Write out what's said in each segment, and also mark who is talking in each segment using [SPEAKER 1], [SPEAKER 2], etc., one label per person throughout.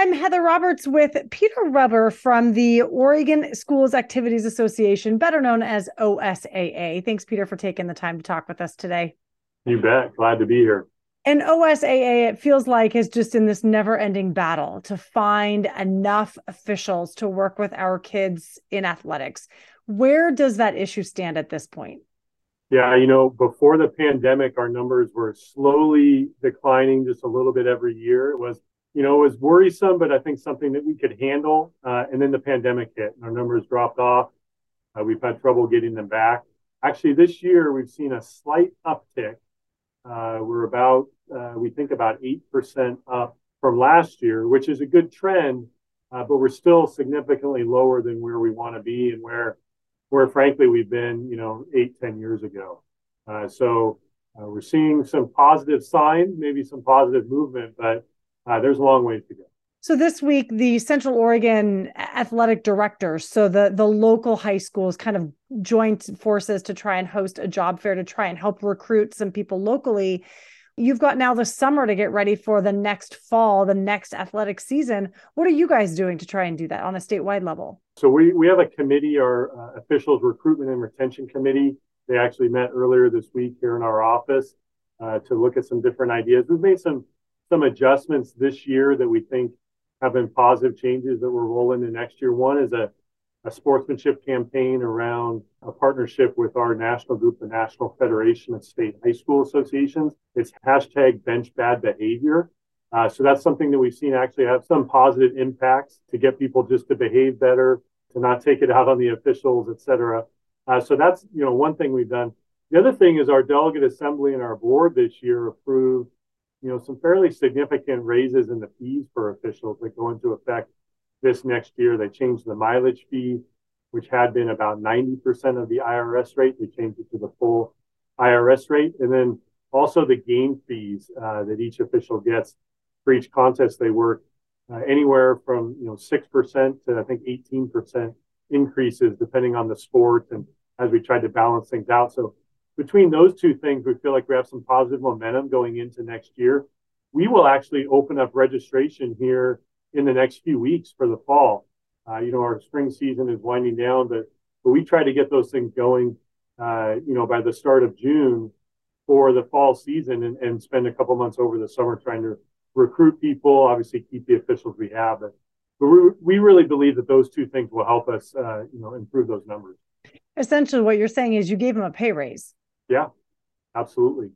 [SPEAKER 1] I'm Heather Roberts with Peter Weber from the Oregon Schools Activities Association, better known as OSAA. Thanks, Peter, for taking the time to talk with us today.
[SPEAKER 2] You bet. Glad to be here.
[SPEAKER 1] And OSAA, it feels like, is just in this never ending battle to find enough officials to work with our kids in athletics. Where does that issue stand at this point?
[SPEAKER 2] Yeah, you know, before the pandemic, our numbers were slowly declining just a little bit every year. It was you know, it was worrisome, but I think something that we could handle. Uh, and then the pandemic hit and our numbers dropped off. Uh, we've had trouble getting them back. Actually, this year we've seen a slight uptick. Uh, we're about, uh, we think about 8% up from last year, which is a good trend, uh, but we're still significantly lower than where we want to be and where, where frankly we've been, you know, eight, 10 years ago. Uh, so we're seeing some positive signs, maybe some positive movement, but uh, there's a long ways to go.
[SPEAKER 1] So this week, the Central Oregon athletic directors, so the the local high schools, kind of joined forces to try and host a job fair to try and help recruit some people locally. You've got now the summer to get ready for the next fall, the next athletic season. What are you guys doing to try and do that on a statewide level?
[SPEAKER 2] So we we have a committee, our uh, officials recruitment and retention committee. They actually met earlier this week here in our office uh, to look at some different ideas. We've made some some adjustments this year that we think have been positive changes that we're rolling in next year. One is a, a sportsmanship campaign around a partnership with our national group, the National Federation of State High School Associations. It's hashtag bench bad behavior. Uh, so that's something that we've seen actually have some positive impacts to get people just to behave better, to not take it out on the officials, et cetera. Uh, so that's you know one thing we've done. The other thing is our delegate assembly and our board this year approved you know, some fairly significant raises in the fees for officials that go into effect this next year. They changed the mileage fee, which had been about 90% of the IRS rate. They changed it to the full IRS rate. And then also the game fees uh, that each official gets for each contest they work, uh, anywhere from, you know, 6% to I think 18% increases depending on the sport and as we tried to balance things out. So between those two things, we feel like we have some positive momentum going into next year. We will actually open up registration here in the next few weeks for the fall. Uh, you know, our spring season is winding down, but but we try to get those things going, uh, you know, by the start of June for the fall season and, and spend a couple months over the summer trying to recruit people, obviously keep the officials we have. But, but we, we really believe that those two things will help us, uh, you know, improve those numbers.
[SPEAKER 1] Essentially, what you're saying is you gave them a pay raise.
[SPEAKER 2] Yeah, absolutely.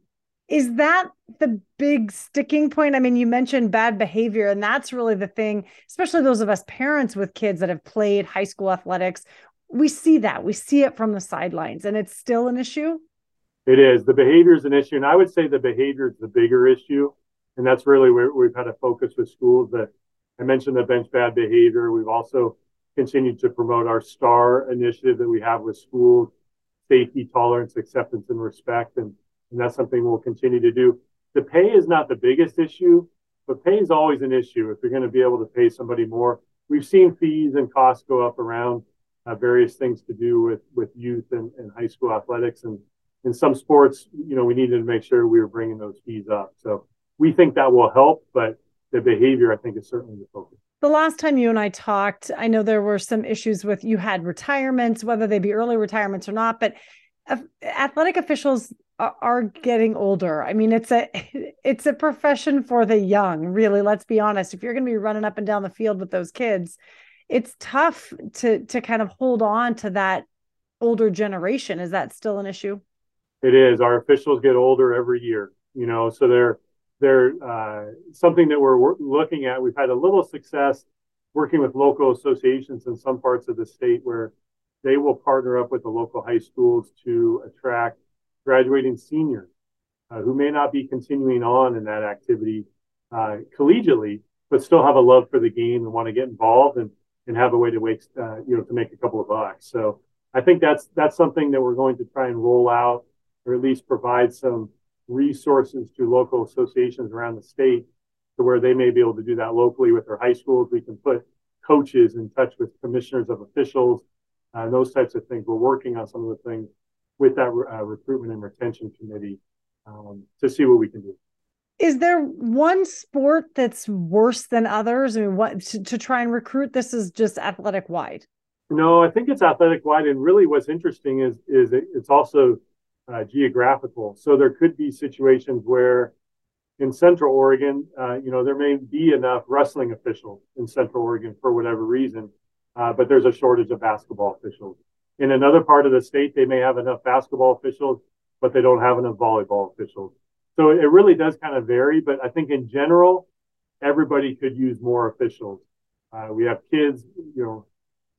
[SPEAKER 1] Is that the big sticking point? I mean, you mentioned bad behavior, and that's really the thing, especially those of us parents with kids that have played high school athletics. We see that. We see it from the sidelines, and it's still an issue.
[SPEAKER 2] It is. The behavior is an issue. And I would say the behavior is the bigger issue. And that's really where we've had a focus with schools that I mentioned the bench bad behavior. We've also continued to promote our STAR initiative that we have with schools safety, tolerance, acceptance, and respect. And, and that's something we'll continue to do. The pay is not the biggest issue, but pay is always an issue if you're going to be able to pay somebody more. We've seen fees and costs go up around uh, various things to do with, with youth and, and high school athletics. And in some sports, you know, we needed to make sure we were bringing those fees up. So we think that will help, but the behavior, I think, is certainly the focus
[SPEAKER 1] the last time you and I talked, I know there were some issues with you had retirements, whether they be early retirements or not, but athletic officials are, getting older. I mean, it's a it's a profession for the young, really. Let's be honest. If you're going to be running up and down the field with those kids, it's tough to to kind of hold on to that older generation. Is that still an issue?
[SPEAKER 2] It is. Our officials get older every year, you know, so they're they're uh, something that we're looking at. We've had a little success working with local associations in some parts of the state where they will partner up with the local high schools to attract graduating seniors uh, who may not be continuing on in that activity uh, collegiately, but still have a love for the game and want to get involved and, and have a way to waste, uh, you know, to make a couple of bucks. So I think that's that's something that we're going to try and roll out, or at least provide some resources to local associations around the state to where they may be able to do that locally with their high schools. We can put coaches in touch with commissioners of officials, uh, those types of things. We're working on some of the things with that uh, recruitment and retention committee um, to see what we can do.
[SPEAKER 1] Is there one sport that's worse than others? I mean, what to, to try and recruit? This is just athletic wide.
[SPEAKER 2] No, I think it's athletic wide, and really, what's interesting is is it, it's also uh, geographical. So there could be situations where in Central Oregon, uh, you know, there may be enough wrestling officials in Central Oregon for whatever reason, uh, but there's a shortage of basketball officials. In another part of the state, they may have enough basketball officials, but they don't have enough volleyball officials. So it really does kind of vary, but I think in general, everybody could use more officials. Uh, we have kids, you know,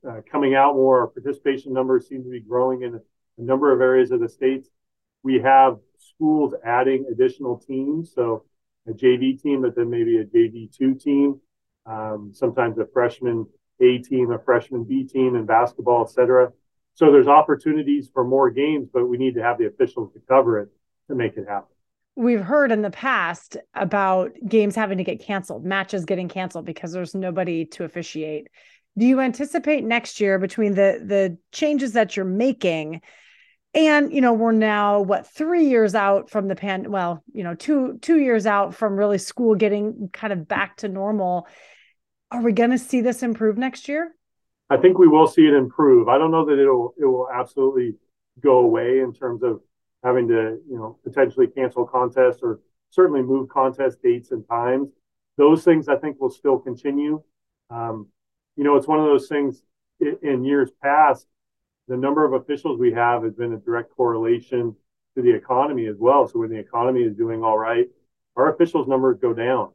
[SPEAKER 2] uh, coming out more. Our participation numbers seem to be growing in a, number of areas of the states. We have schools adding additional teams. So a JV team, but then maybe a JV2 team, um, sometimes a freshman A team, a freshman B team in basketball, et cetera. So there's opportunities for more games, but we need to have the officials to cover it to make it happen.
[SPEAKER 1] We've heard in the past about games having to get canceled, matches getting canceled because there's nobody to officiate. Do you anticipate next year between the the changes that you're making and you know we're now what three years out from the pan well you know two two years out from really school getting kind of back to normal. Are we going to see this improve next year?
[SPEAKER 2] I think we will see it improve. I don't know that it'll it will absolutely go away in terms of having to you know potentially cancel contests or certainly move contest dates and times. Those things i think will still continue. Um, you know it's one of those things in, in years past the number of officials we have has been a direct correlation to the economy as well. So when the economy is doing all right, our officials numbers go down.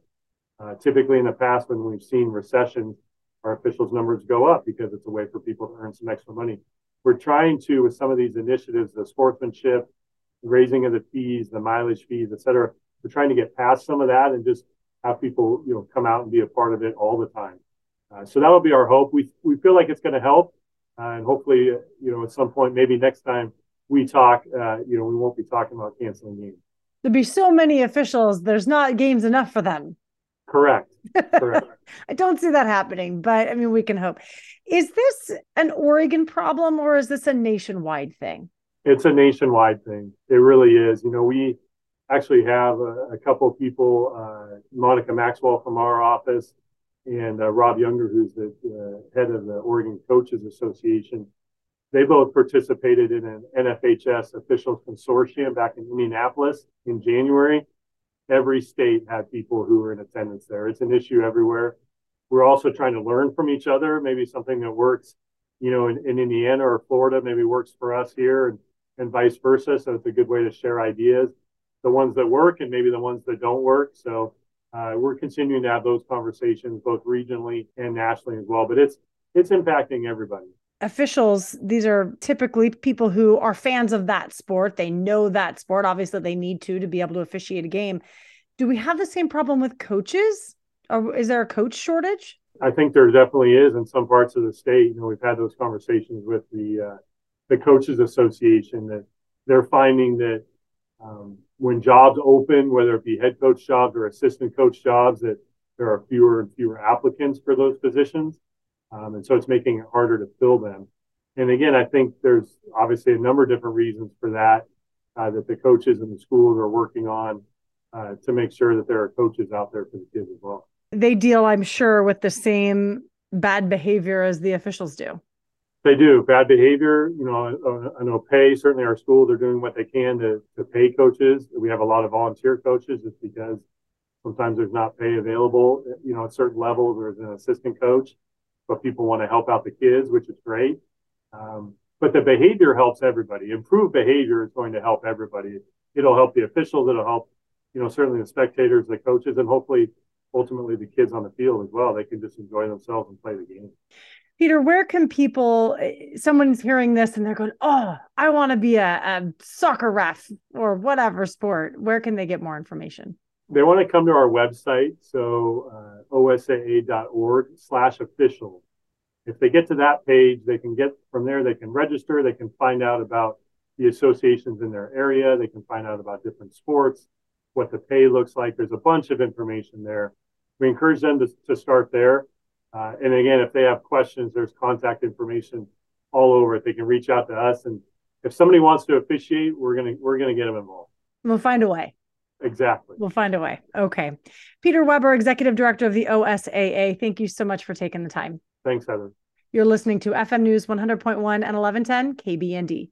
[SPEAKER 2] Uh, typically in the past, when we've seen recessions, our officials numbers go up because it's a way for people to earn some extra money. We're trying to, with some of these initiatives, the sportsmanship, raising of the fees, the mileage fees, et cetera, we're trying to get past some of that and just have people, you know, come out and be a part of it all the time. Uh, so that will be our hope. We we feel like it's going to help. And hopefully, you know, at some point, maybe next time we talk, uh, you know, we won't be talking about canceling games.
[SPEAKER 1] There'd be so many officials. There's not games enough for them.
[SPEAKER 2] Correct. Correct.
[SPEAKER 1] I don't see that happening, but I mean, we can hope. Is this an Oregon problem or is this a nationwide thing?
[SPEAKER 2] It's a nationwide thing. It really is. You know, we actually have a, a couple of people, uh, Monica Maxwell from our office and uh, Rob Younger, who's the uh, head of the Oregon Coaches Association. They both participated in an NFHS official consortium back in Indianapolis in January. Every state had people who were in attendance there. It's an issue everywhere. We're also trying to learn from each other. Maybe something that works, you know, in, in Indiana or Florida maybe works for us here, and, and vice versa. So it's a good way to share ideas, the ones that work and maybe the ones that don't work. So uh, we're continuing to have those conversations both regionally and nationally as well. But it's it's impacting everybody.
[SPEAKER 1] Officials, these are typically people who are fans of that sport. They know that sport. Obviously, they need to to be able to officiate a game. Do we have the same problem with coaches? Or is there a coach shortage?
[SPEAKER 2] I think there definitely is in some parts of the state. You know, we've had those conversations with the uh, the coaches association that they're finding that um, when jobs open, whether it be head coach jobs or assistant coach jobs, that there are fewer and fewer applicants for those positions. Um, and so it's making it harder to fill them. And again, I think there's obviously a number of different reasons for that uh, that the coaches and the schools are working on uh, to make sure that there are coaches out there for the kids as well.
[SPEAKER 1] They deal, I'm sure, with the same bad behavior as the officials do.
[SPEAKER 2] They do bad behavior. You know, I, know pay. Certainly, our schools are doing what they can to to pay coaches. We have a lot of volunteer coaches, just because sometimes there's not pay available. You know, at certain levels, there's an assistant coach, but people want to help out the kids, which is great. Um, but the behavior helps everybody. Improved behavior is going to help everybody. It'll help the officials. It'll help, you know, certainly the spectators, the coaches, and hopefully, ultimately, the kids on the field as well. They can just enjoy themselves and play the game.
[SPEAKER 1] Peter, where can people, someone's hearing this and they're going, oh, I want to be a, a, soccer ref or whatever sport. Where can they get more information?
[SPEAKER 2] They want to come to our website. So uh, osaa.org slash official. If they get to that page, they can get from there, they can register, they can find out about the associations in their area, they can find out about different sports, what the pay looks like. There's a bunch of information there. We encourage them to, to start there uh, and again, if they have questions, there's contact information all over it. They can reach out to us, and if somebody wants to officiate, we're gonna we're gonna get them involved.
[SPEAKER 1] We'll find a way.
[SPEAKER 2] Exactly.
[SPEAKER 1] We'll find a way. Okay. Peter Weber, Executive Director of the OSAA. Thank you so much for taking the time.
[SPEAKER 2] Thanks, Heather.
[SPEAKER 1] You're listening to FM News 100.1 and 1110 KBND.